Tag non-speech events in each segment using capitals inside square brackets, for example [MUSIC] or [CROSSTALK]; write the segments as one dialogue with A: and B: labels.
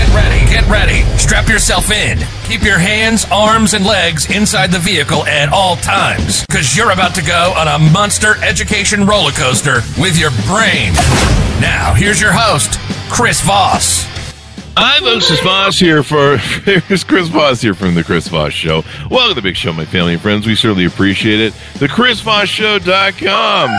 A: Get ready, get ready. Strap yourself in. Keep your hands, arms, and legs inside the vehicle at all times, because you're about to go on a monster education roller coaster with your brain. Now, here's your host, Chris Voss.
B: I'm It's Voss here for [LAUGHS] here's Chris Voss here from the Chris Voss Show. Welcome to the big show, my family and friends. We certainly appreciate it. The ChrisVossShow.com.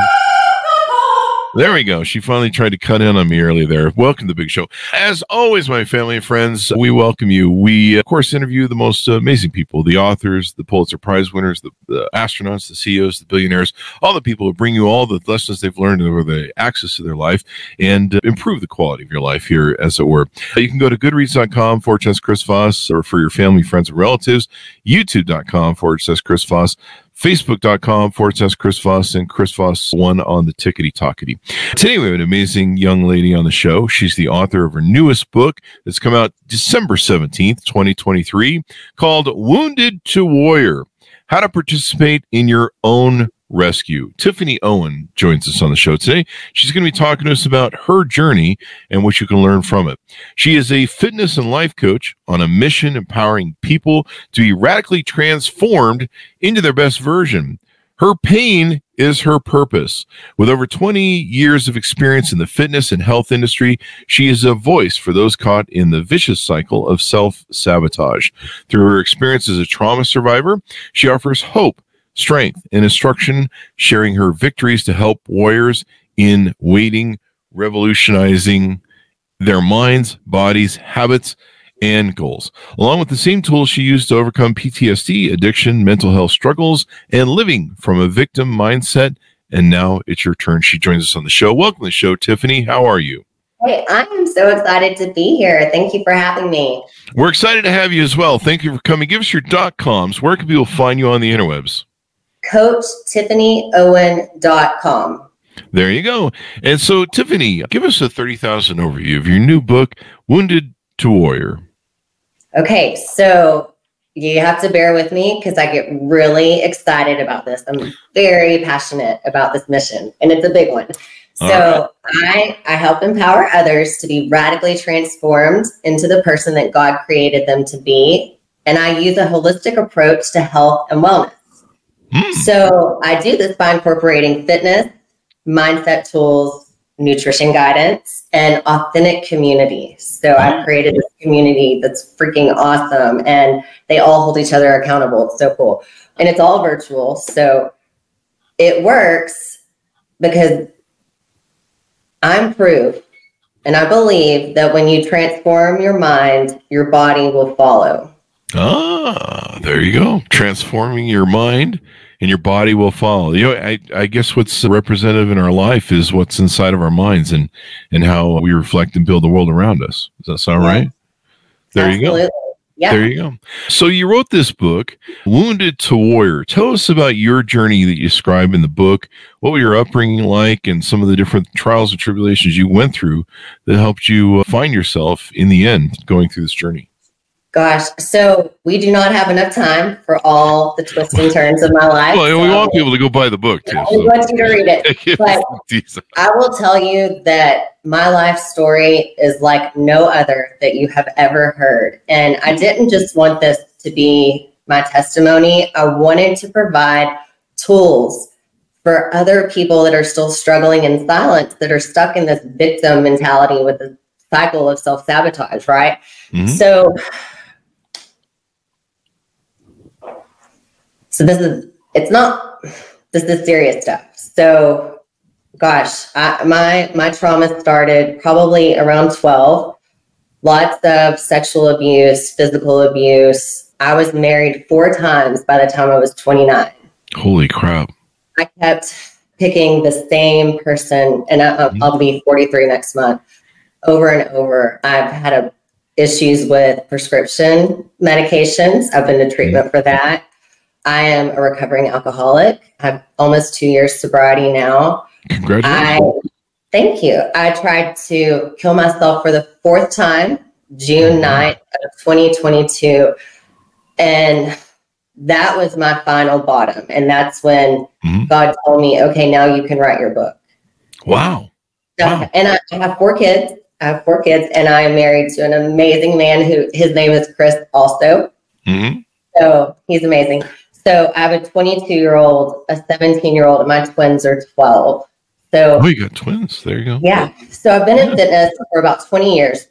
B: There we go. She finally tried to cut in on me earlier there. Welcome to the big show. As always, my family and friends, we welcome you. We, of course, interview the most amazing people the authors, the Pulitzer Prize winners, the, the astronauts, the CEOs, the billionaires, all the people who bring you all the lessons they've learned over the access to their life and improve the quality of your life here, as it were. You can go to goodreads.com forward slash Chris Voss or for your family, friends, and relatives, youtube.com forward slash Chris Voss facebook.com forward slash Chris Voss and Chris Voss one on the tickety talkety. Today we have an amazing young lady on the show. She's the author of her newest book that's come out December 17th, 2023, called Wounded to Warrior How to Participate in Your Own Rescue. Tiffany Owen joins us on the show today. She's going to be talking to us about her journey and what you can learn from it. She is a fitness and life coach on a mission empowering people to be radically transformed into their best version. Her pain is her purpose. With over 20 years of experience in the fitness and health industry, she is a voice for those caught in the vicious cycle of self sabotage. Through her experience as a trauma survivor, she offers hope strength and instruction, sharing her victories to help warriors in waiting, revolutionizing their minds, bodies, habits, and goals, along with the same tools she used to overcome PTSD, addiction, mental health struggles, and living from a victim mindset. And now it's your turn. She joins us on the show. Welcome to the show, Tiffany. How are you?
C: Hey, I am so excited to be here. Thank you for having me.
B: We're excited to have you as well. Thank you for coming. Give us your dot coms. Where can people find you on the interwebs?
C: CoachTiffanyOwen.com.
B: There you go. And so, Tiffany, give us a 30,000 overview of your new book, Wounded to Warrior.
C: Okay, so you have to bear with me because I get really excited about this. I'm very passionate about this mission, and it's a big one. So right. I, I help empower others to be radically transformed into the person that God created them to be. And I use a holistic approach to health and wellness. Mm. So I do this by incorporating fitness, mindset tools, nutrition guidance, and authentic community. So I've mm. created this community that's freaking awesome and they all hold each other accountable. It's so cool. And it's all virtual. So it works because I'm proof and I believe that when you transform your mind, your body will follow.
B: Ah, there you go. Transforming your mind and your body will follow. You know, I, I guess what's representative in our life is what's inside of our minds and, and how we reflect and build the world around us. Does that sound yeah. right? There Absolutely. you go. Yeah. There you go. So you wrote this book, Wounded to Warrior. Tell us about your journey that you describe in the book. What were your upbringing like and some of the different trials and tribulations you went through that helped you uh, find yourself in the end going through this journey?
C: Gosh, so we do not have enough time for all the twists and turns of my life.
B: Well,
C: so
B: we want people to go buy the book too.
C: So. We want you to read it. [LAUGHS] But I will tell you that my life story is like no other that you have ever heard. And I didn't just want this to be my testimony, I wanted to provide tools for other people that are still struggling in silence, that are stuck in this victim mentality with the cycle of self sabotage, right? Mm-hmm. So, So this is it's not this is serious stuff. So gosh, I, my my trauma started probably around 12. Lots of sexual abuse, physical abuse. I was married four times by the time I was 29.
B: Holy crap.
C: I kept picking the same person and I, mm-hmm. I'll be 43 next month over and over. I've had a, issues with prescription medications. I've been to treatment mm-hmm. for that. I am a recovering alcoholic. I have almost two years sobriety now.
B: Congratulations.
C: I thank you. I tried to kill myself for the fourth time, June 9th of 2022. And that was my final bottom. And that's when
B: Mhm.
C: God told me, okay, now you can write your book.
B: Wow. Wow.
C: And I I have four kids. I have four kids, and I am married to an amazing man who his name is Chris, also.
B: hmm
C: So he's amazing. So I have a 22 year old, a 17 year old, and my twins are 12. So
B: Oh, you got twins. There you go.
C: yeah. So I've been in fitness for about 20 years.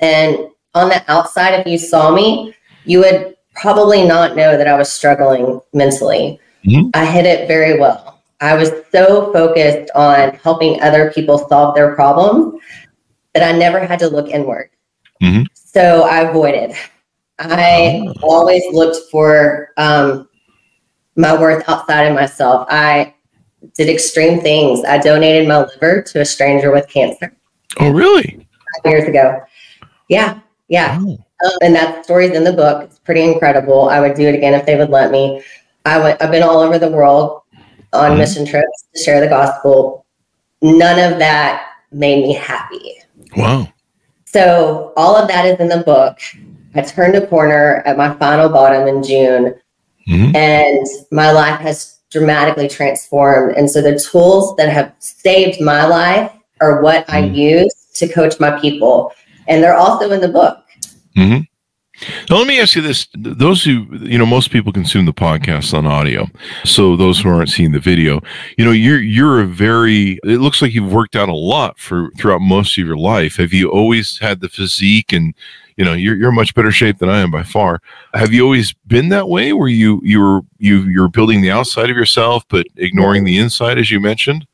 C: And on the outside, if you saw me, you would probably not know that I was struggling mentally.
B: Mhm.
C: I hid it very well. I was so focused on helping other people solve their problems that I never had to look inward.
B: Mhm.
C: So I avoided. I
B: Oh.
C: always looked for um, my worth outside of myself. I did extreme things. I donated my liver to a stranger with cancer
B: Oh, really?
C: five years ago. Yeah, yeah.
B: Wow.
C: Um, and that story's in the book. It's pretty incredible. I would do it again if they would let me. I went. I've been all over the world on
B: Mhm.
C: mission trips to share the gospel. None of that made me happy.
B: Wow.
C: So all of that is in the book. I turned a corner at my final bottom in June,
B: Mhm.
C: and my life has dramatically transformed. And so the tools that have saved my life are what I
B: Mm.
C: use to coach my people, and they're also in the book.
B: hmm Now, let me ask you this: those who, you know, most people consume the podcast on audio. So those who aren't seeing the video, you know, you're you're a very. It looks like you've worked out a lot for throughout most of your life. Have you always had the physique and you know you're you're much better shape than I am by far. Have you always been that way, where you you're you you're building the outside of yourself but ignoring the inside, as you mentioned?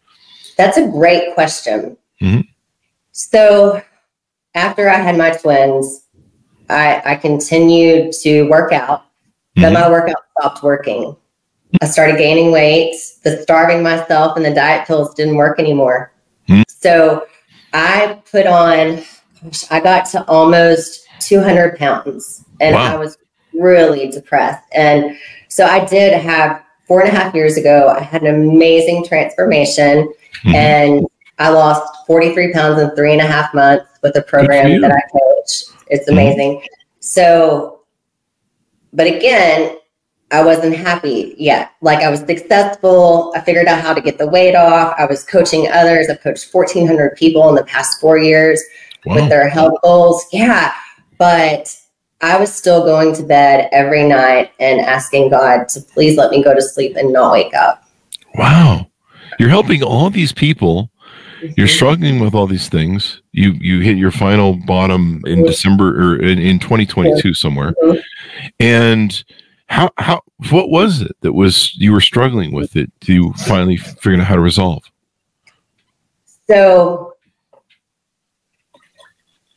C: That's a great question.
B: Mhm.
C: So, after I had my twins, I, I continued to work out, but
B: Mhm.
C: my workout stopped working. I started gaining weight. The starving myself and the diet pills didn't work anymore.
B: Mhm.
C: So, I put on, gosh, I got to almost 200 pounds and
B: Wow.
C: I was really depressed. And so, I did have four and a half years ago, I had an amazing transformation
B: Mhm.
C: and I lost 43 pounds in three and a half months with a program that I coach. It's
B: Mhm.
C: amazing. So, but again, I wasn't happy yet. Like I was successful. I figured out how to get the weight off. I was coaching others. I've coached 1,400 people in the past four years with their health goals. Yeah. But I was still going to bed every night and asking God to please let me go to sleep and not wake up.
B: Wow. You're helping all these people. You're struggling with all these things. You you hit your final bottom in. December or in, in 2022 somewhere.
C: Mhm.
B: And how how what was it that was you were struggling with it to finally figure out how to resolve?
C: So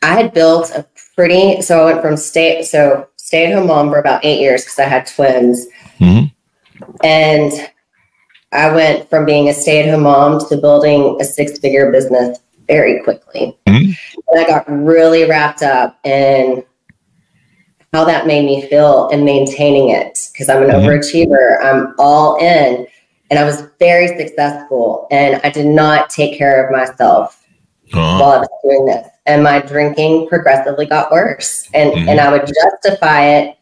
C: I had built a pretty so I went from stay so stay at home mom for about eight years because I had twins.
B: Mhm.
C: And I went from being a stay at home mom to building a six figure business very quickly.
B: Mhm.
C: And I got really wrapped up in how that made me feel and maintaining it because I'm an
B: Mhm.
C: overachiever. I'm all in and I was very successful and I did not take care of myself
B: Oh,
C: while I was doing this. And my drinking progressively got worse. And
B: Mhm.
C: and I would justify it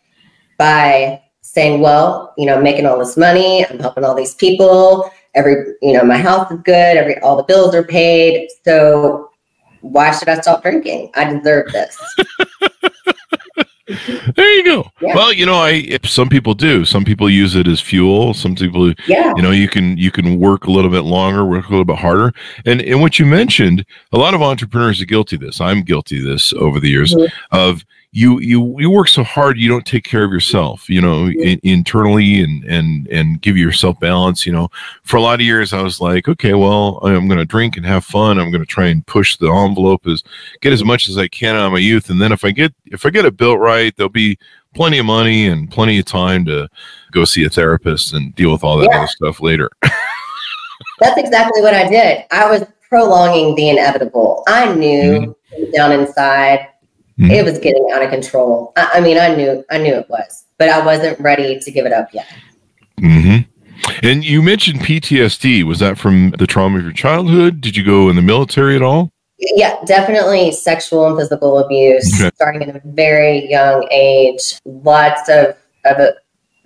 C: by saying, well, you know, I'm making all this money, I'm helping all these people, every you know, my health is good, every all the bills are paid. So why should I stop drinking? I deserve this. [LAUGHS]
B: there you go.
C: Yeah.
B: Well, you know, I some people do. Some people use it as fuel. Some people
C: Yeah.
B: you know you can you can work a little bit longer work a little bit harder and and what you mentioned a lot of entrepreneurs are guilty of this i'm guilty of this over the years
C: Mhm.
B: of you you you work so hard you don't take care of yourself you know in, internally and and and give yourself balance you know for a lot of years i was like okay well i'm going to drink and have fun i'm going to try and push the envelope as get as much as i can out of my youth and then if i get if i get it built right there'll be plenty of money and plenty of time to go see a therapist and deal with all that
C: Yeah.
B: other stuff later [LAUGHS]
C: That's exactly what I did. I was prolonging the inevitable. I knew mm-hmm. down inside
B: Mhm.
C: it was getting out of control. I, I mean, I knew, I knew it was, but I wasn't ready to give it up yet.
B: Mm-hmm. And you mentioned PTSD. Was that from the trauma of your childhood? Did you go in the military at all?
C: Yeah, definitely sexual and physical abuse
B: Okay.
C: starting at a very young age. Lots of, of it,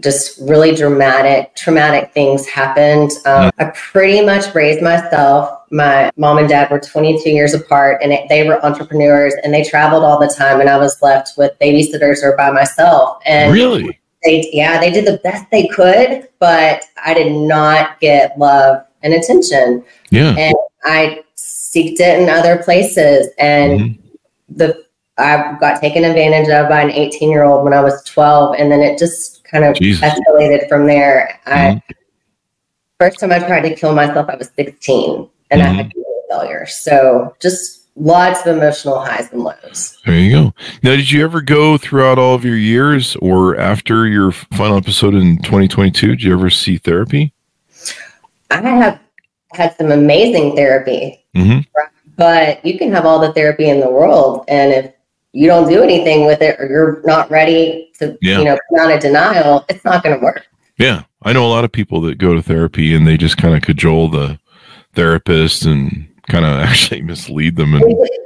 C: just really dramatic, traumatic things happened. Um, I pretty much raised myself. My mom and dad were 22 years apart and it, they were entrepreneurs and they traveled all the time. And I was left with babysitters or by myself. And
B: Really?
C: they, yeah, they did the best they could, but I did not get love and attention
B: Yeah.
C: and I seeked it in other places. And
B: Mhm.
C: the I got taken advantage of by an 18 year old when I was 12, and then it just kind of
B: Jesus.
C: escalated from there. I
B: Mhm.
C: first time I tried to kill myself, I was 16, and I
B: Mhm.
C: had kidney failure. So just lots of emotional highs and lows.
B: There you go. Now, did you ever go throughout all of your years or after your final episode in 2022? Did you ever see therapy?
C: I have had some amazing therapy,
B: hmm
C: but you can have all the therapy in the world, and if you don't do anything with it, or you're not ready to,
B: Yeah.
C: you know, out of denial, it's not going to work.
B: Yeah. I know a lot of people that go to therapy and they just kind of cajole the therapist and kind of [LAUGHS] actually mislead them. And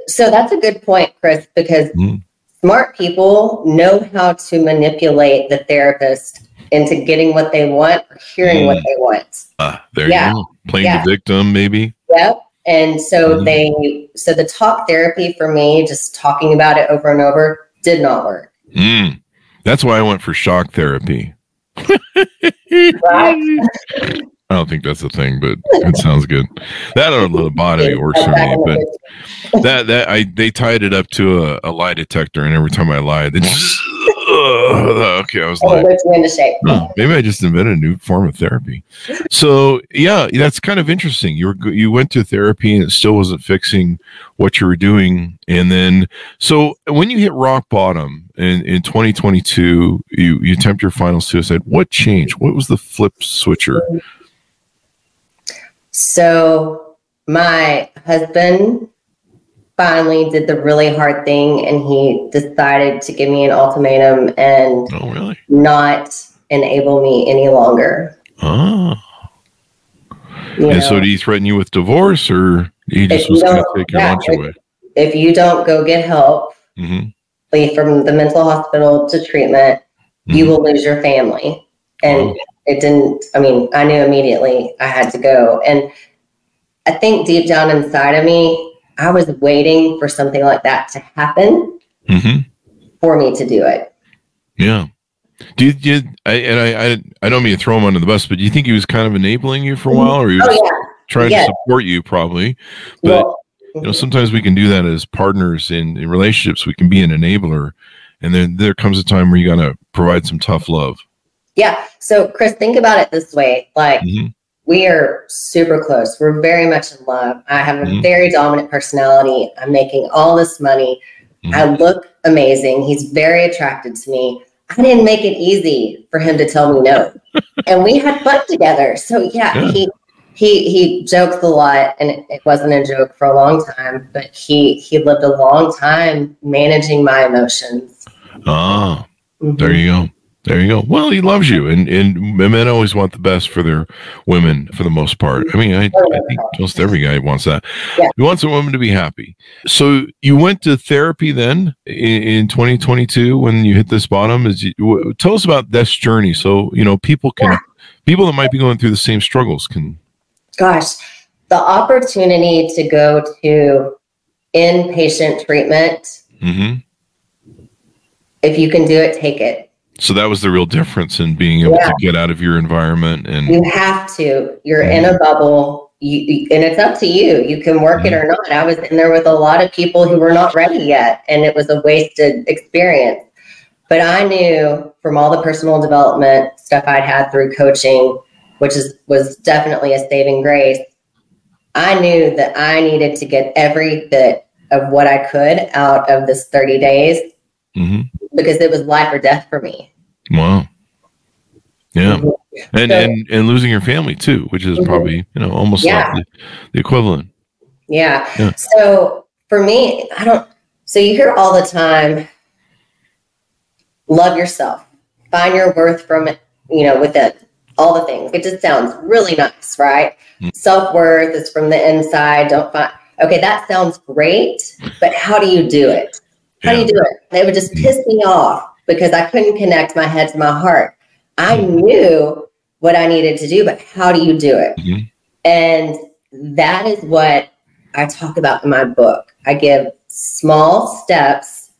C: So that's a good point, Chris, because
B: Mm.
C: smart people know how to manipulate the therapist into getting what they want or hearing what
B: Mm.
C: they want.
B: uh, there
C: Yeah.
B: you go. Playing
C: Yeah.
B: the victim, maybe.
C: Yep. And so
B: Mhm.
C: they, so the talk therapy for me, just talking about it over and over, did not work.
B: Mm. That's why I went for shock therapy. I don't think that's a thing, but it sounds good. That or lobotomy works for me, but that that I they tied it up to a, a lie detector, and every time I lied, they just okay, I was
C: Oh,
B: like,
C: whipped me into shape.
B: huh, maybe I just invented a new form of therapy. So yeah, that's kind of interesting. You were you went to therapy, and it still wasn't fixing what you were doing, and then so when you hit rock bottom in in 2022, you you attempt your final suicide. What changed? What was the flip switcher?
C: So my husband finally did the really hard thing and he decided to give me an ultimatum and
B: Oh, really?
C: not enable me any longer.
B: Oh.
C: You
B: And
C: know,
B: so, did he threaten you with divorce, or he just
C: If you
B: was going to take your
C: yeah,
B: lunch
C: if-
B: away?
C: if you don't go get help,
B: hmm
C: leave from the mental hospital to treatment, you
B: Mhm.
C: will lose your family. And
B: Wow.
C: it didn't, I mean, I knew immediately I had to go. And I think deep down inside of me, I was waiting for something like that to happen
B: hmm
C: for me to do it.
B: Yeah. Do you, do you I, and I, I, I don't mean to throw him under the bus, but do you think he was kind of enabling you for a while, or he was
C: Oh, yeah.
B: trying
C: yeah.
B: to support you, probably? But
C: Well,
B: you know, sometimes we can do that as partners in, in relationships. We can be an enabler, and then there comes a time where you got to provide some tough love.
C: yeah. So, Chris, think about it this way like,
B: Mhm.
C: We are super close. We're very much in love. I have a
B: Mhm.
C: very dominant personality. I'm making all this money.
B: Mhm.
C: I look amazing. He's very attracted to me. I didn't make it easy for him to tell me no. [LAUGHS] and we had fun together. So yeah,
B: Yeah.
C: he he he jokes a lot and it, it wasn't a joke for a long time, but he he lived a long time managing my emotions.
B: Ah,
C: Mhm.
B: there you go. There you go. Well, he loves you, and and men always want the best for their women for the most part. I mean, I, I think almost every guy wants that.
C: Yeah.
B: He wants a woman to be happy. So you went to therapy then in, in 2022 when you hit this bottom. Is you, tell us about this journey, so you know people can
C: Yeah.
B: people that might be going through the same struggles can.
C: Gosh, the opportunity to go to inpatient treatment,
B: hmm
C: if you can do it, take it.
B: So that was the real difference in being able
C: Yeah.
B: to get out of your environment and
C: You have to. You're in a bubble. You, and it's up to you. You can work it or not. I was in there with a lot of people who were not ready yet, and it was a wasted experience. But I knew from all the personal development stuff I'd had through coaching, which is was definitely a saving grace. I knew that I needed to get every bit of what I could out of this 30 days
B: Mhm.
C: because it was life or death for me.
B: wow, yeah. and
C: So-
B: and and losing your family too, which is
C: Mhm.
B: probably you know almost
C: Yeah.
B: like the, the equivalent.
C: Yeah.
B: Yeah.
C: So for me, I don't, so you hear all the time, love yourself, find your worth from it, you know, with it. all the things. It just sounds really nice, right?
B: Mm.
C: Self worth is from the inside. Don't find, okay, that sounds great, but how do you do it? How do you do it? They would just
B: Mm.
C: piss me off because I couldn't connect my head to my heart. I
B: Mm.
C: knew what I needed to do, but how do you do it?
B: Mhm.
C: And that is what I talk about in my book. I give small steps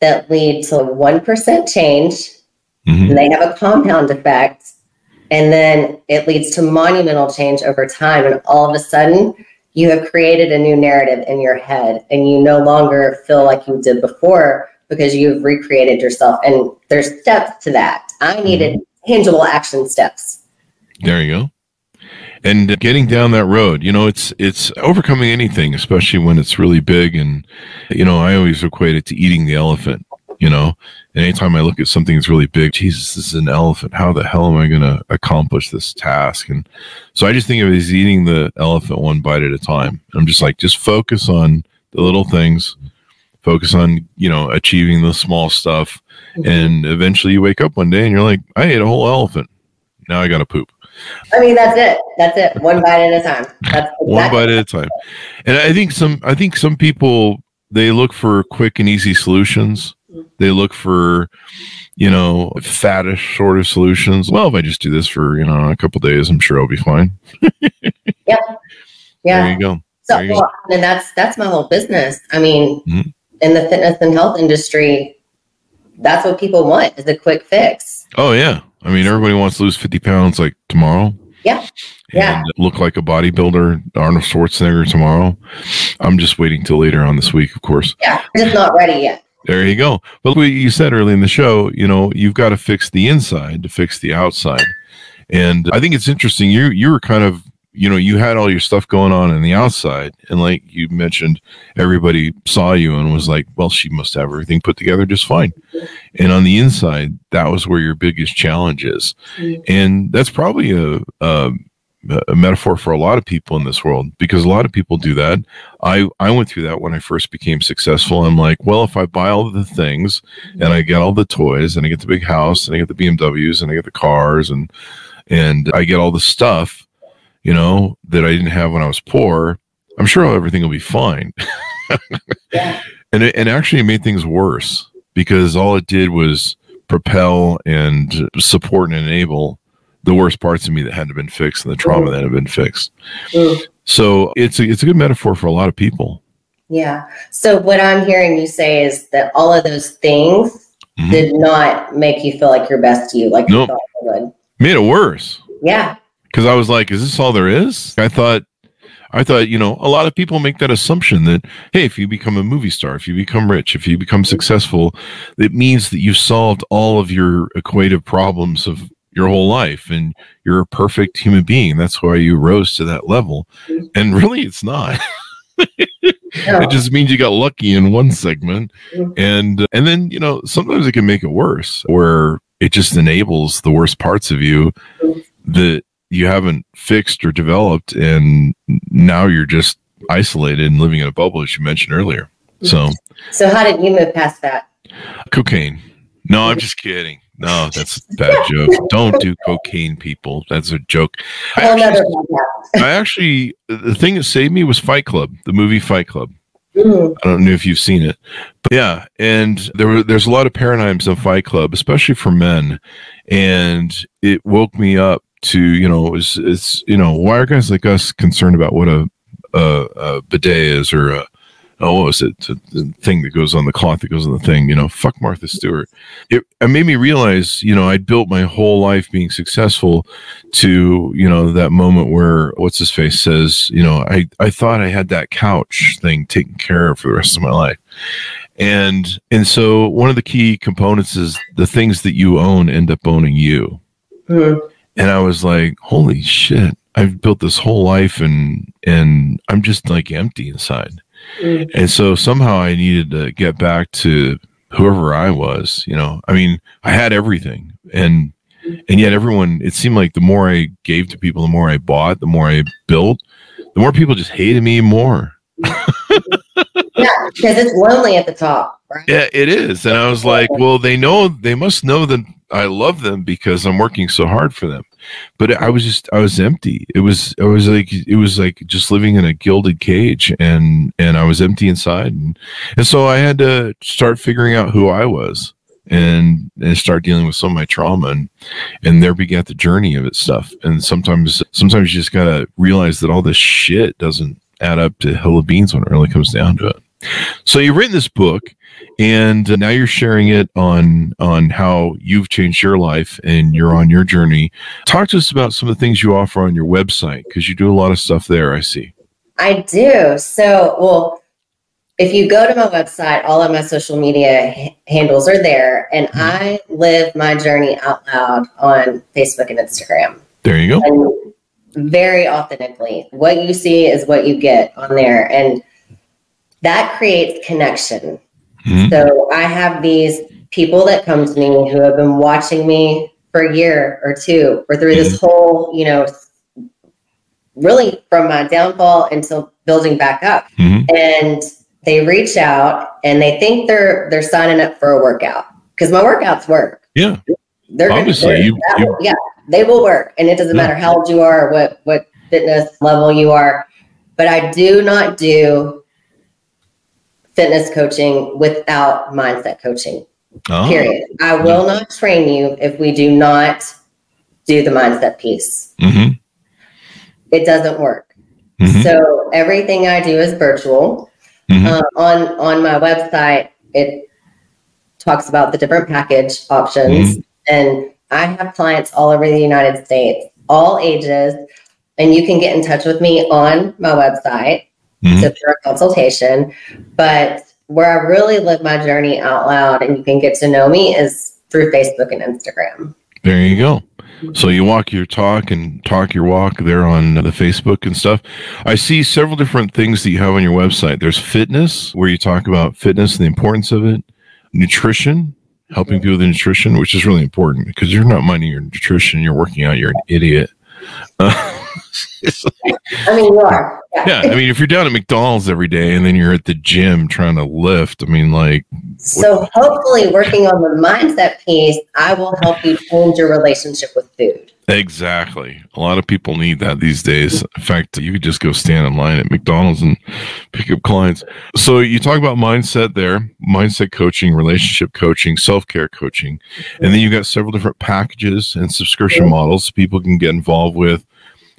C: that lead to 1% change,
B: Mhm.
C: and they have a compound effect. And then it leads to monumental change over time. And all of a sudden, you have created a new narrative in your head, and you no longer feel like you did before because you've recreated yourself. And there's steps to that. I mm-hmm. needed tangible action steps.
B: There you go. And getting down that road, you know, it's it's overcoming anything, especially when it's really big. And you know, I always equate it to eating the elephant. You know, and anytime I look at something that's really big, Jesus, this is an elephant. How the hell am I going to accomplish this task? And so I just think of it as eating the elephant one bite at a time. I'm just like, just focus on the little things, focus on you know achieving the small stuff, mm-hmm. and eventually you wake up one day and you're like, I ate a whole elephant. Now I got to poop.
C: I mean, that's it. That's it. One bite at a time. [LAUGHS] That's
B: one bite at a time. And I think some I think some people they look for quick and easy solutions. They look for you know faddish sort of solutions. Well, if I just do this for you know a couple days, I'm sure I'll be fine. [LAUGHS] There
C: Yeah.
B: you go.
C: So,
B: There you go.
C: well, and that's that's my whole business. I mean,
B: Mhm.
C: in the fitness and health industry, that's what people want is a quick fix.
B: Oh yeah. I mean, everybody wants to lose 50 pounds like tomorrow.
C: Yeah. Yeah.
B: Look like a bodybuilder, Arnold Schwarzenegger tomorrow. I'm just waiting till later on this week, of course.
C: Yeah, just not ready yet.
B: There you go. But what you said early in the show, you know, you've got to fix the inside to fix the outside. And I think it's interesting. You you were kind of, you know, you had all your stuff going on in the outside, and like you mentioned, everybody saw you and was like, "Well, she must have everything put together just fine." And on the inside, that was where your biggest challenge is, mm-hmm. and that's probably a. a a metaphor for a lot of people in this world because a lot of people do that. I I went through that when I first became successful. I'm like, well, if I buy all the things and I get all the toys and I get the big house and I get the BMWs and I get the cars and and I get all the stuff, you know, that I didn't have when I was poor, I'm sure everything will be fine.
C: Yeah. [LAUGHS]
B: And it, and actually it made things worse because all it did was propel and support and enable the worst parts of me that hadn't been fixed and the trauma that had been fixed.
C: Mm.
B: So it's a, it's a good metaphor for a lot of people.
C: Yeah. So what I'm hearing you say is that all of those things
B: Mhm.
C: did not make you feel like your best you, like
B: Nope.
C: you thought would.
B: Made it worse.
C: Yeah.
B: because I was like, "Is this all there is?" I thought, I thought, you know, a lot of people make that assumption that, hey, if you become a movie star, if you become rich, if you become successful, it means that you've solved all of your equative problems of your whole life, and you're a perfect human being. That's why you rose to that level, and really, it's not. [LAUGHS]
C: No.
B: It just means you got lucky in one segment,
C: Mhm.
B: and and then you know sometimes it can make it worse, where it just enables the worst parts of you
C: Mhm.
B: that you haven't fixed or developed, and now you're just isolated and living in a bubble, as you mentioned earlier. So
C: So how did you move past that?
B: cocaine. No, I'm just kidding. No, that's a bad joke. Don't do cocaine, people. That's a joke. I actually. I actually, the thing that saved me was Fight Club, the movie Fight Club.
C: Mm.
B: I don't know if you've seen it, but yeah, and there were there's a lot of paradigms in Fight Club, especially for men, and it woke me up to you know it's it's you know why are guys like us concerned about what a a, a bidet is or a oh what was it? The, thing that goes on the cloth that goes on the thing you know fuck Martha Stewart. It, it made me realize you know I'd built my whole life being successful to you know that moment where what's his face says you know I I thought I had that couch thing taken care of for the rest of my life. And and so one of the key components is the things that you own end up owning you.
C: Mm.
B: and I was like holy shit. I've built this whole life and and I'm just like empty inside
C: Mm.
B: and so somehow I needed to get back to whoever I was you know I mean I had everything and and yet everyone it seemed like the more I gave to people the more I bought the more I built the more people just hated me more [LAUGHS]
C: Yeah, because it's lonely at the top, right?
B: Yeah, it is. And I was like, well, they know, they must know that I love them because I'm working so hard for them. But I was just I was empty. It was I was like it was like just living in a gilded cage, and and I was empty inside, and and so I had to start figuring out who I was. And, and start dealing with some of my trauma and and there began the journey of it stuff and sometimes sometimes you just gotta realize that all this shit doesn't add up to hill of beans when it really comes down to it so you've written this book and now you're sharing it on on how you've changed your life and you're on your journey. Talk to us about some of the things you offer on your website because you do a lot of stuff there i see.
C: I do. So well if you go to my website all of my social media h- handles are there and mm-hmm. i live my journey out loud on facebook and instagram.
B: There you go.
C: And very authentically what you see is what you get on there and that creates connection Mm-hmm. So I have these people that come to me who have been watching me for a year or two or through mm-hmm. this whole, you know, really from my downfall until building back up. Mm-hmm. And they reach out and they think they're they're signing up for a workout because my workouts work.
B: Yeah.
C: They're
B: obviously they're,
C: you, you, yeah, they will work. And it doesn't yeah. matter how old you are, or what what fitness level you are. But I do not do fitness coaching without mindset coaching. Oh. Period. I will not train you if we do not do the mindset piece. Mm-hmm. It doesn't work. Mm-hmm. So everything I do is virtual. Mm-hmm. Uh, on on my website, it talks about the different package options, mm-hmm. and I have clients all over the United States, all ages, and you can get in touch with me on my website mm-hmm. to for a consultation. But where I really live my journey out loud and you can get to know me is through Facebook and Instagram.
B: There you go. So you walk your talk and talk your walk there on the Facebook and stuff. I see several different things that you have on your website. There's fitness, where you talk about fitness and the importance of it, nutrition, helping people with nutrition, which is really important because you're not minding your nutrition, you're working out, you're an idiot. Uh, [LAUGHS]
C: like, I mean, you are.
B: Yeah. yeah. I mean, if you're down at McDonald's every day and then you're at the gym trying to lift, I mean, like.
C: So what? hopefully, working on the mindset piece, I will help you change your relationship with food.
B: Exactly. A lot of people need that these days. In fact, you could just go stand in line at McDonald's and pick up clients. So you talk about mindset there, mindset coaching, relationship coaching, self-care coaching. And then you've got several different packages and subscription mm-hmm. models people can get involved with.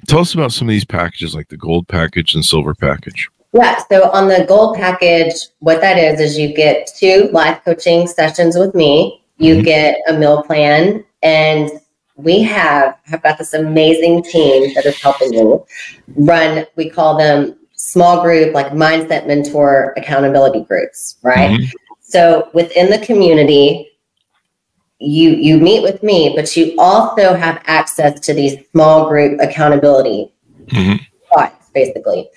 B: Tell us about some of these packages like the gold package and silver package.
C: Yeah, so on the gold package, what that is is you get two life coaching sessions with me. You mm-hmm. get a meal plan and we have have got this amazing team that is helping you run we call them small group like mindset mentor accountability groups right mm-hmm. so within the community you you meet with me but you also have access to these small group accountability mm-hmm. basically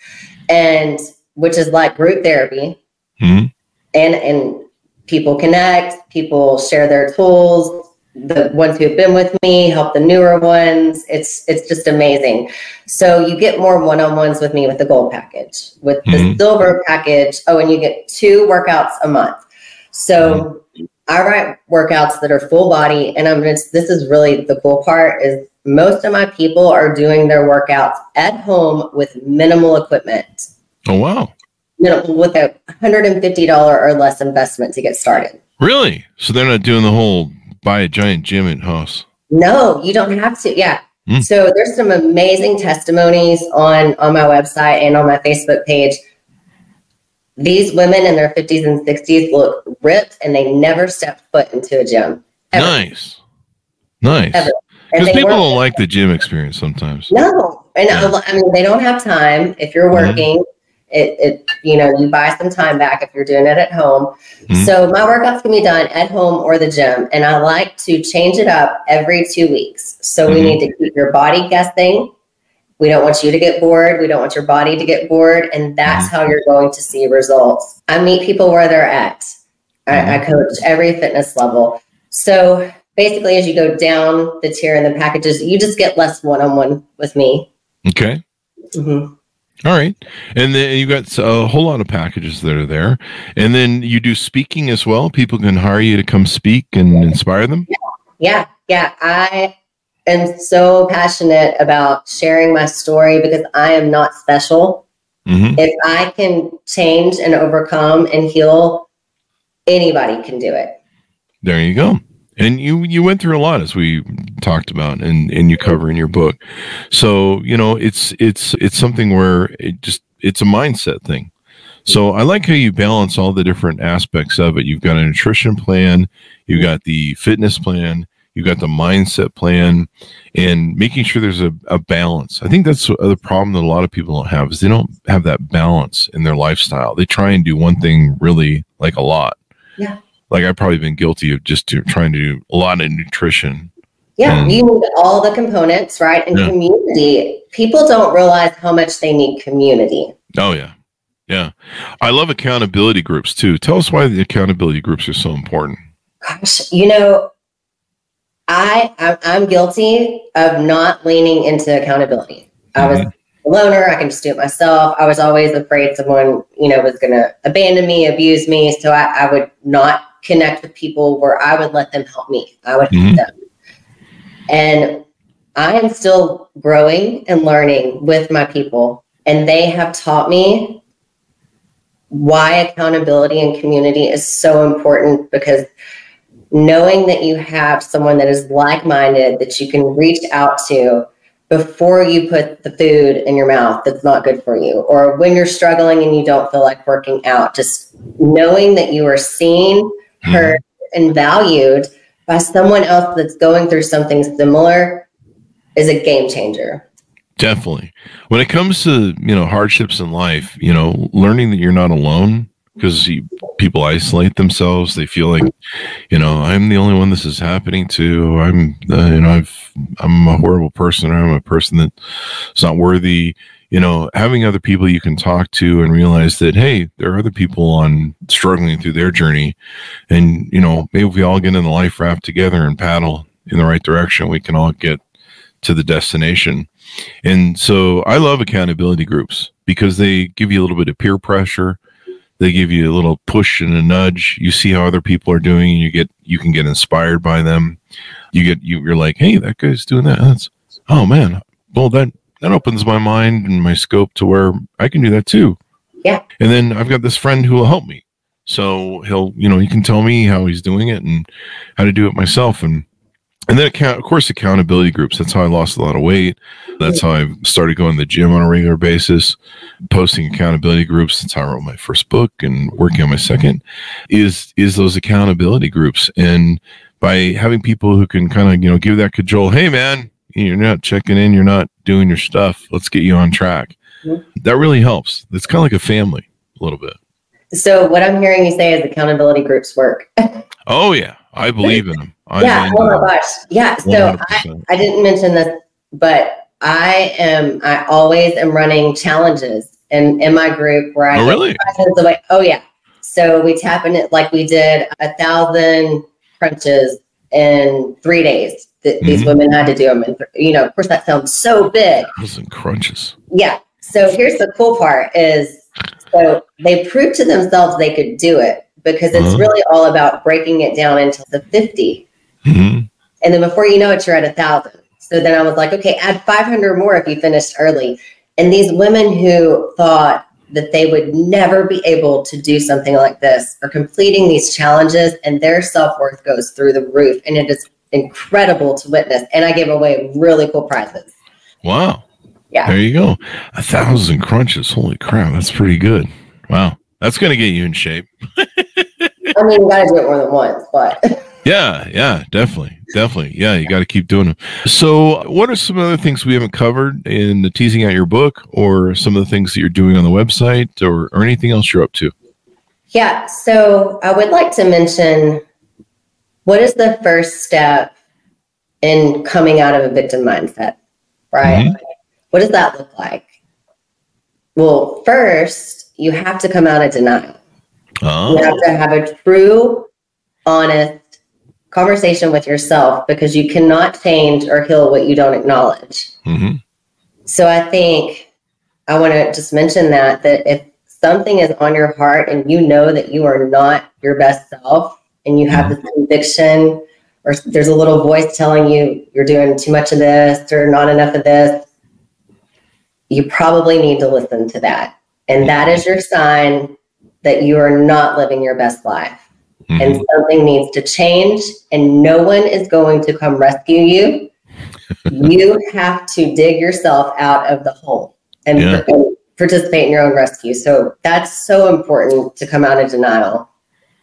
C: and which is like group therapy mm-hmm. and and people connect people share their tools the ones who have been with me help the newer ones it's it's just amazing so you get more one-on-ones with me with the gold package with the mm-hmm. silver package oh and you get two workouts a month so mm-hmm. I write workouts that are full body and i'm just this is really the cool part is most of my people are doing their workouts at home with minimal equipment
B: oh wow
C: minimal with a $150 or less investment to get started
B: really so they're not doing the whole buy a giant gym at house.
C: No, you don't have to. Yeah. Mm. So there's some amazing testimonies on on my website and on my Facebook page. These women in their 50s and 60s look ripped and they never stepped foot into a gym.
B: Ever. Nice. Nice. Because people don't like the gym experience sometimes.
C: No. And yeah. I mean, they don't have time. If you're mm-hmm. working, mm-hmm it, it you know you buy some time back if you're doing it at home mm-hmm. so my workouts can be done at home or the gym and i like to change it up every two weeks so mm-hmm. we need to keep your body guessing we don't want you to get bored we don't want your body to get bored and that's mm-hmm. how you're going to see results i meet people where they're at I, I mm-hmm. coach every fitness level so basically as you go down the tier in the packages you just get less one-on-one with me
B: okay mm-hmm. All right. And then you got a whole lot of packages that are there. And then you do speaking as well. People can hire you to come speak and inspire them.
C: Yeah. Yeah. I am so passionate about sharing my story because I am not special.
B: Mhm.
C: If I can change and overcome and heal, anybody can do it.
B: There you go. And you you went through a lot as we talked about and and you cover in your book. So, you know, it's it's it's something where it just it's a mindset thing. So I like how you balance all the different aspects of it. You've got a nutrition plan, you've got the fitness plan, you've got the mindset plan, and making sure there's a, a balance. I think that's the problem that a lot of people don't have is they don't have that balance in their lifestyle. They try and do one thing really like a lot.
C: Yeah.
B: Like I've probably been guilty of just do, trying to do a lot of nutrition.
C: Yeah,
B: Mm.
C: you need all the components, right? And
B: Yeah.
C: community. People don't realize how much they need community.
B: Oh yeah. Yeah. I love accountability groups too. Tell us why the accountability groups are so important.
C: Gosh, you know, I I'm, I'm guilty of not leaning into accountability. I was a loner. I can just do it myself. I was always afraid someone, you know, was going to abandon me, abuse me. So I, I would not connect with people where I would let them help me. I would help
B: Mhm.
C: them. And I am still growing and learning with my people. And they have taught me why accountability and community is so important because knowing that you have someone that is like minded that you can reach out to before you put the food in your mouth that's not good for you, or when you're struggling and you don't feel like working out, just knowing that you are seen, mm-hmm. heard, and valued by someone else that's going through something similar is a game changer.
B: Definitely. When it comes to, you know, hardships in life, you know, learning that you're not alone because people isolate themselves. They feel like, you know, I'm the only one this is happening to. I'm, uh, you know, I've, I'm a horrible person. Or I'm a person that's not worthy. You know, having other people you can talk to and realize that, hey, there are other people on struggling through their journey. And, you know, maybe if we all get in the life raft together and paddle in the right direction, we can all get to the destination. And so I love accountability groups because they give you a little bit of peer pressure. They give you a little push and a nudge. You see how other people are doing, and you get you can get inspired by them. You get you, you're like, hey, that guy's doing that. That's oh man. Well, that that opens my mind and my scope to where I can do that too.
C: Yeah.
B: And then I've got this friend who will help me. So he'll, you know, he can tell me how he's doing it and how to do it myself. And and then account, of course, accountability groups. That's how I lost a lot of weight. That's how I started going to the gym on a regular basis, posting accountability groups. How I wrote my first book and working on my second. Is is those accountability groups and by having people who can kind of you know give that cajole. Hey man, you're not checking in. You're not doing your stuff. Let's get you on track. That really helps. It's kind of like a family a little bit.
C: So what I'm hearing you say is accountability groups work. [LAUGHS]
B: Oh yeah, I believe in them. I
C: yeah. Oh my
B: uh,
C: gosh. Yeah. So I, I didn't mention this, but I am I always am running challenges in in my group where I
B: Oh really?
C: away. Oh yeah. So we tap in it like we did a thousand crunches in three days. Th- These
B: Mhm.
C: women had to do them, and you know, of course, that sounds so big.
B: Thousand crunches.
C: Yeah. So here's the cool part is so they proved to themselves they could do it because it's
B: Uh-huh.
C: really all about breaking it down into the 50.
B: hmm
C: And then before you know it, you're at a thousand. So then I was like, okay, add 500 more if you finished early. And these women who thought that they would never be able to do something like this are completing these challenges and their self worth goes through the roof. And it is incredible to witness. And I gave away really cool prizes.
B: Wow.
C: Yeah.
B: There you go. A thousand crunches. Holy crap. That's pretty good. Wow. That's going to get you in shape. [LAUGHS]
C: I mean, you got to do it more than once, but. [LAUGHS]
B: Yeah. Yeah. Definitely. Definitely. Yeah. You got to keep doing them. So, what are some other things we haven't covered in the teasing out your book or some of the things that you're doing on the website or, or anything else you're up to?
C: Yeah, so I would like to mention what is the first step in coming out of a victim mindset, right? Mm-hmm. What does that look like? Well, first, you have to come out of denial.
B: Oh.
C: You have to have a true, honest conversation with yourself because you cannot change or heal what you don't acknowledge.
B: hmm
C: So I think I want to just mention that that if something is on your heart and you know that you are not your best self and you have this conviction or there's a little voice telling you you're doing too much of this or not enough of this, you probably need to listen to that. And that is your sign that you are not living your best life. Mm-hmm. And something needs to change, and no one is going to come rescue you. [LAUGHS] you have to dig yourself out of the hole and, yeah. participate in your own rescue. So that's so important to come out of denial.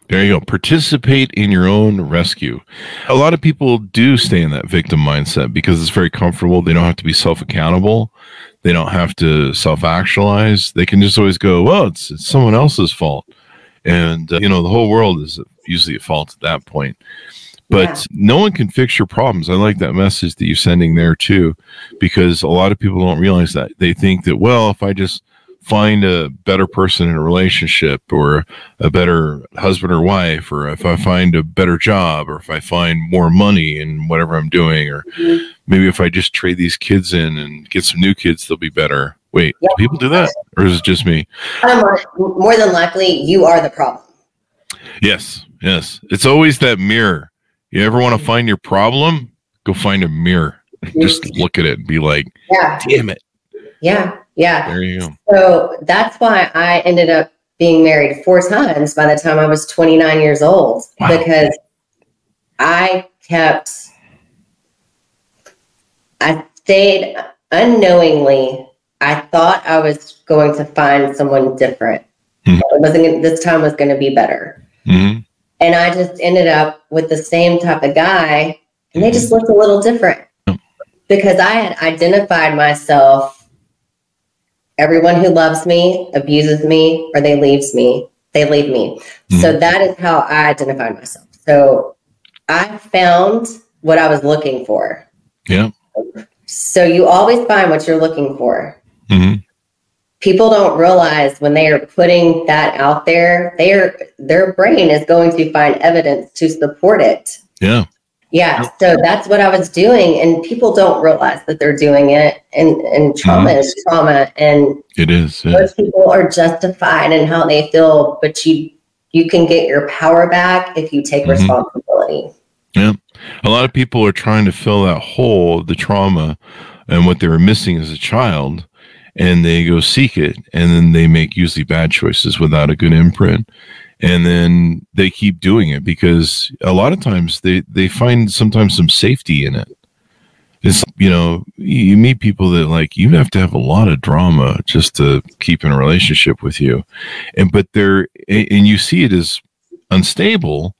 B: There you go. Participate in your own rescue. A lot of people do stay in that victim mindset because it's very comfortable. They don't have to be self accountable. They don't have to self actualize. They can just always go, well, it's, it's someone else's fault. And, uh, you know, the whole world is usually at fault at that point. But yeah. no one can fix your problems. I like that message that you're sending there too, because a lot of people don't realize that. They think that, well, if I just find a better person in a relationship or a better husband or wife or if i find a better job or if i find more money in whatever i'm doing or mm-hmm. maybe if i just trade these kids in and get some new kids they'll be better wait do people do that? Or is it just me?
C: More, more than likely you are the problem.
B: Yes yes. It's always that mirror. You ever want to find your problem? Go find a mirror. [LAUGHS] Just mm-hmm. look at it and be like yeah. Damn it.
C: Yeah yeah.
B: There you go.
C: So that's why I ended up being married four times by the time I was 29 years old wow. because I kept, I stayed unknowingly. I thought I was going to find someone different. Mm-hmm. It wasn't, this time was going to be better. Mm-hmm. And I just ended up with the same type of guy, and they just looked a little different because I had identified myself everyone who loves me abuses me or they leaves me they leave me mm-hmm. so that is how i identify myself so i found what i was looking for
B: yeah
C: so you always find what you're looking for
B: mm-hmm.
C: people don't realize when they are putting that out there they are their brain is going to find evidence to support it
B: yeah
C: yeah, so that's what I was doing, and people don't realize that they're doing it. And and trauma mm-hmm. is trauma, and
B: it is.
C: Yeah. Most people are justified in how they feel, but you you can get your power back if you take mm-hmm. responsibility.
B: Yeah, a lot of people are trying to fill that hole, the trauma, and what they were missing as a child, and they go seek it, and then they make usually bad choices without a good imprint. And then they keep doing it because a lot of times they they find sometimes some safety in it. It's you know you meet people that like you have to have a lot of drama just to keep in a relationship with you. And but they're and you see it as unstable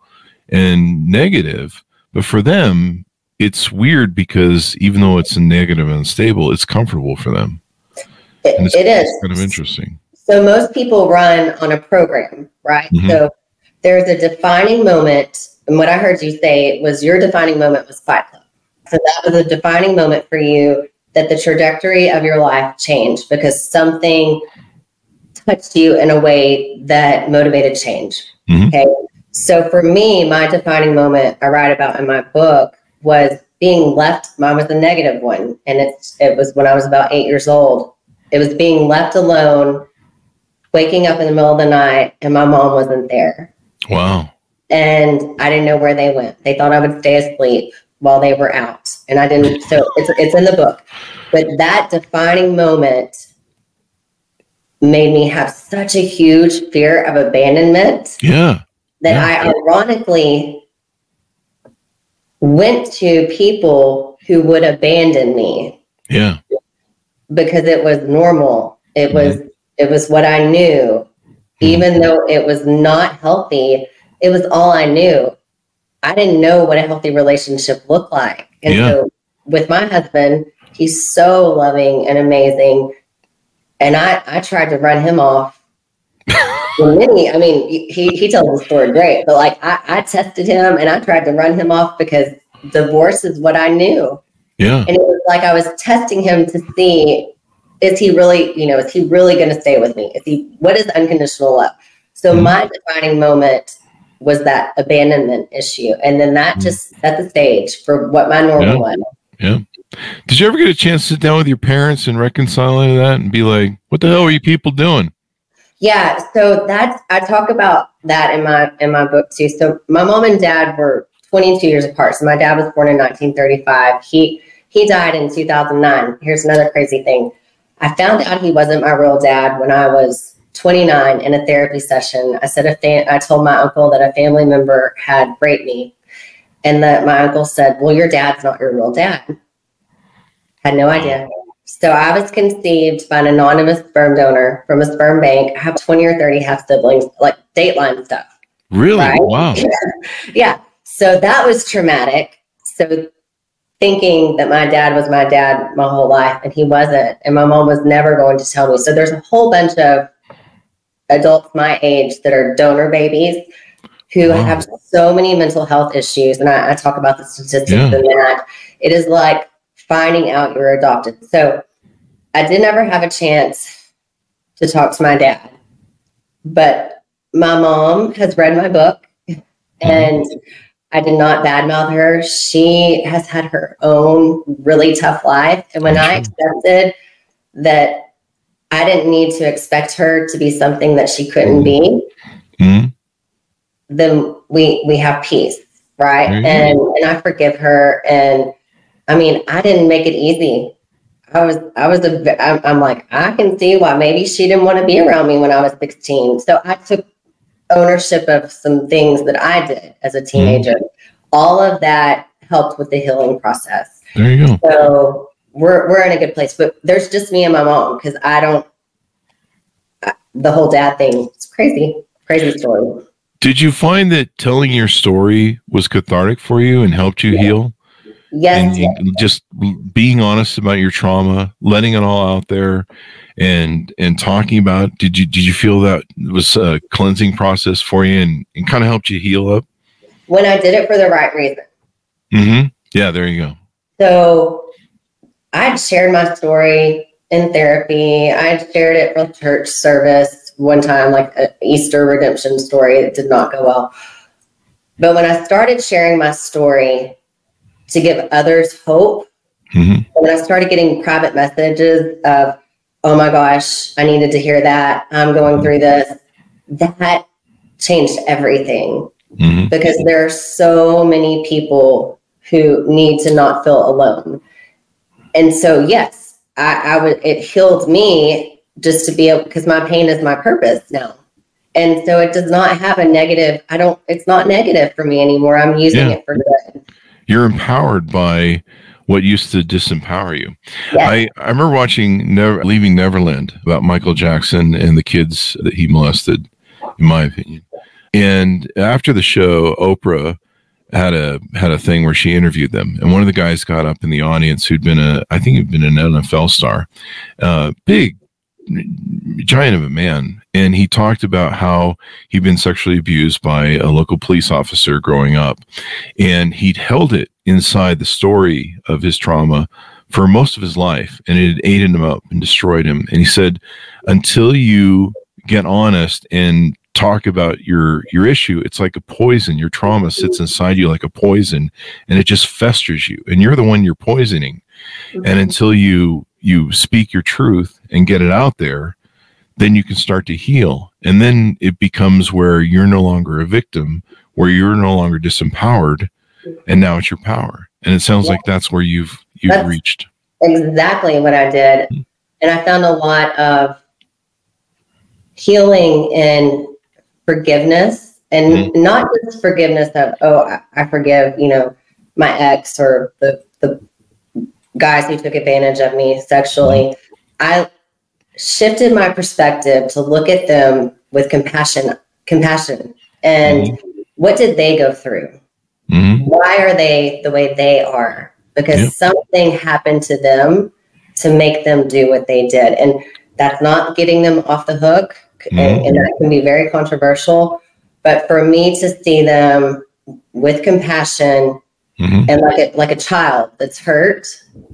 B: and negative but for them it's weird because even though it's negative and unstable it's comfortable for them
C: it, it is
B: kind of interesting
C: so most people run on a program, right? Mm-hmm. So there's a defining moment. And what I heard you say was your defining moment was Fight Club. So that was a defining moment for you that the trajectory of your life changed because something touched you in a way that motivated change. Mm-hmm. Okay. So for me, my defining moment I write about in my book was being left. Mine was the negative one. And it's it was when I was about eight years old. It was being left alone waking up in the middle of the night and my mom wasn't there.
B: Wow.
C: And I didn't know where they went. They thought I would stay asleep while they were out. And I didn't so it's it's in the book. But that defining moment made me have such a huge fear of abandonment.
B: Yeah.
C: That
B: yeah.
C: I ironically went to people who would abandon me.
B: Yeah.
C: Because it was normal. It was mm-hmm. It was what I knew. Even mm-hmm. though it was not healthy, it was all I knew. I didn't know what a healthy relationship looked like. And yeah. so with my husband, he's so loving and amazing. And I, I tried to run him off. [LAUGHS] many, I mean, he, he tells the story great, but like I, I tested him and I tried to run him off because divorce is what I knew.
B: Yeah.
C: And it was like I was testing him to see is he really, you know, is he really going to stay with me? Is he, what is unconditional love? So mm-hmm. my defining moment was that abandonment issue. And then that mm-hmm. just set the stage for what my normal
B: yeah.
C: was.
B: Yeah. Did you ever get a chance to sit down with your parents and reconcile any of that and be like, what the hell are you people doing?
C: Yeah. So that's, I talk about that in my, in my book too. So my mom and dad were 22 years apart. So my dad was born in 1935. He he died in 2009. Here's another crazy thing. I found out he wasn't my real dad when I was 29 in a therapy session. I said a fa- I told my uncle that a family member had raped me, and that my uncle said, "Well, your dad's not your real dad." Had no idea. So I was conceived by an anonymous sperm donor from a sperm bank. I have 20 or 30 half siblings, like Dateline stuff.
B: Really?
C: Right?
B: Wow. [LAUGHS]
C: yeah. So that was traumatic. So thinking that my dad was my dad my whole life and he wasn't, and my mom was never going to tell me. So there's a whole bunch of adults my age that are donor babies who
B: Wow.
C: have so many mental health issues. And I, I talk about the statistics
B: Yeah.
C: in that. It is like finding out you're adopted. So I did never have a chance to talk to my dad, but my mom has read my book mm-hmm. and I did not badmouth her. She has had her own really tough life. And when I accepted that I didn't need to expect her to be something that she couldn't be,
B: Mhm.
C: then we we have peace, right?
B: Mhm.
C: And and I forgive her. And I mean, I didn't make it easy. I was I was a I'm, I'm like I can see why maybe she didn't want to be around me when I was 16. So I took ownership of some things that I did as a mm-hmm. teenager. All of that helped with the healing process.
B: There you go.
C: So we're we're in a good place. But there's just me and my mom because I don't. I- The whole dad thing. It's crazy, crazy story.
B: Did you find that telling your story was cathartic for you and helped you
C: Yeah.
B: heal?
C: Yes,
B: and just being honest about your trauma, letting it all out there, and and talking about. Did you did you feel that was a cleansing process for you and, and kind of helped you heal up?
C: when I did it for the right reason.
B: Mm-hmm. Yeah, there you go.
C: So I'd shared my story in therapy. I'd shared it from church service one time, like an Easter redemption story. It did not go well. But when I started sharing my story to give others hope,
B: hmm
C: when I started getting private messages of, oh my gosh, I needed to hear that. I'm going through this. That changed everything
B: hmm
C: because there are so many people who need to not feel alone. And so, yes, I, I would, it healed me just to be able, because my pain is my purpose now. And so it does not have a negative, I don't, it's not negative for me anymore. I'm using
B: Yeah.
C: it for good.
B: You're empowered by what used to disempower you.
C: Yes.
B: I, I remember watching Never, Leaving Neverland about Michael Jackson and the kids that he molested, in my opinion. And after the show, Oprah had a had a thing where she interviewed them, and one of the guys got up in the audience who'd been a I think he'd been an NFL star, uh, big giant of a man, and he talked about how he'd been sexually abused by a local police officer growing up, and he'd held it inside the story of his trauma for most of his life and it had ate him up and destroyed him. And he said until you get honest and talk about your your issue it's like a poison. Your trauma sits inside you like a poison and it just festers you. And you're the one you're poisoning. And mm-hmm. until you you speak your truth and get it out there then you can start to heal and then it becomes where you're no longer a victim where you're no longer disempowered and now it's your power and it sounds
C: Yeah.
B: like that's where you've you've
C: That's-
B: reached
C: exactly what I did. Hmm. And I found a lot of healing in forgiveness and hmm. not just forgiveness of, oh, I, I forgive, you know, my ex or the, the guys who took advantage of me sexually. Hmm. I shifted my perspective to look at them with compassion, compassion. And what did they go through?
B: Mhm.
C: why are they the way they are? Because
B: Yeah.
C: something happened to them to make them do what they did. And that's not getting them off the hook.
B: Mhm.
C: And, and that can be very controversial. But for me to see them with compassion
B: Mhm.
C: and like a, like a child that's hurt,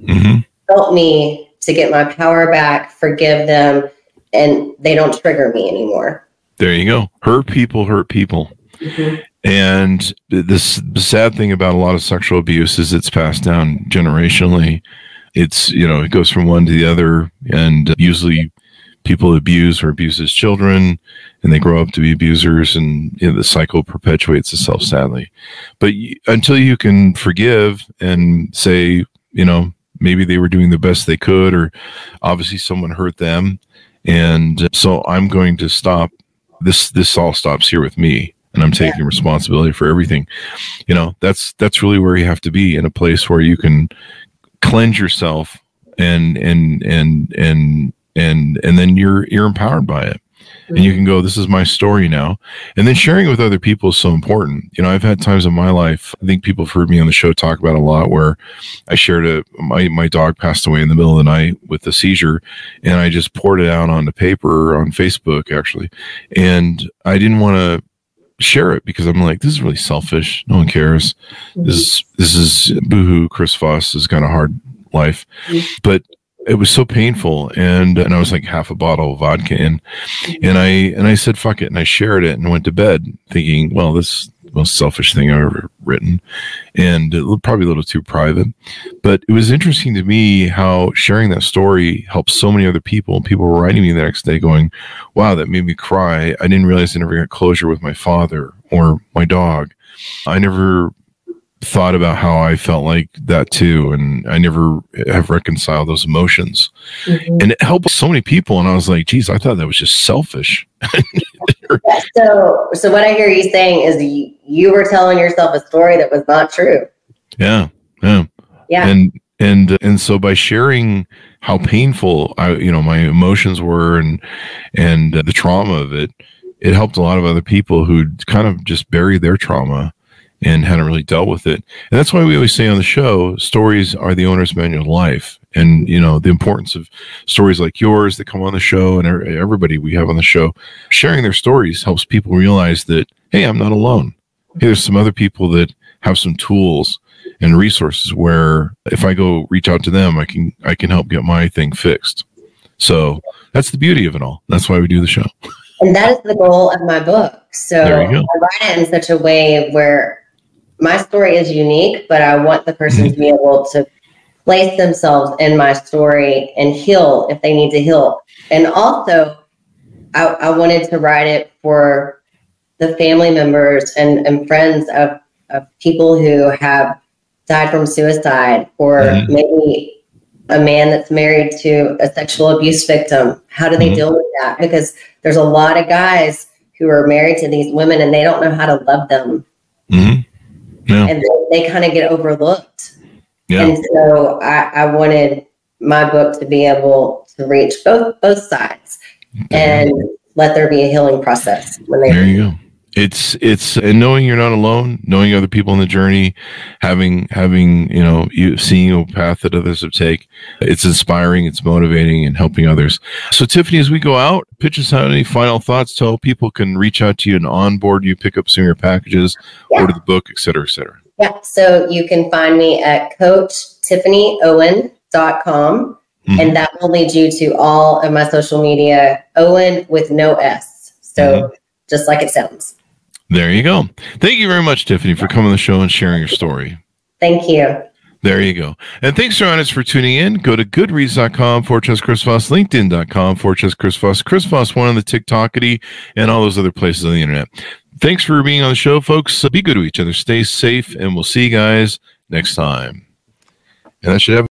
B: Mhm.
C: help me to get my power back, forgive them, and they don't trigger me anymore.
B: there you go. Hurt people hurt people. Mm-hmm. And this the sad thing about a lot of sexual abuse is it's passed down generationally. It's you know it goes from one to the other and usually people abuse or abuses children and they grow up to be abusers and you know, the cycle perpetuates itself sadly. But until you can forgive and say you know maybe they were doing the best they could or obviously someone hurt them. And so i'm going to stop. This this all stops here with me and i'm taking yeah. responsibility for everything. You know that's that's really where you have to be in a place where you can cleanse yourself and and and and and and then you're you're empowered by it and you can go this is my story now. And then sharing it with other people is so important. You know i've had times in my life i think people have heard me on the show talk about a lot where i shared a my, my dog passed away in the middle of the night with a seizure and i just poured it out onto paper on facebook actually. And i didn't want to share it because i'm like this is really selfish. No one cares. Mm-hmm. this this is boohoo chris Voss has got a hard life. Mm-hmm. but it was so painful and and I was like half a bottle of vodka in and I and I said fuck it and I shared it and went to bed thinking well this is the most selfish thing I've ever written and probably a little too private. But it was interesting to me how sharing that story helped so many other people and people were writing me the next day going wow that made me cry. I didn't realize I never got closure with my father or my dog. I never thought about how I felt like that too, and I never have reconciled those emotions. Mm-hmm. And it helped so many people, and I was like, "Geez, I thought that was just selfish." [LAUGHS]
C: so, so what I hear you saying is you, you were telling yourself a story that was not true.
B: Yeah, yeah,
C: yeah,
B: and and and so by sharing how painful I, you know, my emotions were, and and the trauma of it, it helped a lot of other people who kind of just buried their trauma and hadn't really dealt with it. And that's why we always say on the show, stories are the owner's manual of life. And, you know, the importance of stories like yours that come on the show and er, everybody we have on the show, sharing their stories helps people realize that, hey, I'm not alone. Hey, there's some other people that have some tools and resources where if I go reach out to them, I can, I can help get my thing fixed. So that's the beauty of it all. That's why we do the show.
C: And that is the goal of my book. So I write it in such a way where my story is unique, but I want the person to be able to place themselves in my story and heal if they need to heal. And also, I, I wanted to write it for the family members and, and friends of, of people who have died from suicide or mm-hmm. maybe a man that's married to a sexual abuse victim. How do they mm-hmm. deal with that? Because there's a lot of guys who are married to these women and they don't know how to love them. Mm-hmm yeah. and they, they kind of get overlooked. Yeah. And so I, I, wanted my book to be able to reach both both sides and let there be a healing process when they.
B: There you go it's it's and knowing you're not alone knowing other people in the journey having having you know you seeing a path that others have take it's inspiring it's motivating and helping others so tiffany as we go out pitch us out any final thoughts tell people can reach out to you and onboard you pick up some of your packages yeah. order the book et cetera et cetera
C: yeah so you can find me at coach tiffanyowen.com mm-hmm. and that will lead you to all of my social media owen with no s so mm-hmm. just like it sounds
B: there you go. Thank you very much, Tiffany, for coming on the show and sharing your story.
C: Thank you.
B: There you go. And thanks, to audience, for tuning in. Go to goodreads.com, Fortress Chris Voss, LinkedIn.com, Fortress Chris Voss, Chris Voss, one on the TikTokity, and all those other places on the internet. Thanks for being on the show, folks. Be good to each other. Stay safe, and we'll see you guys next time. And that should have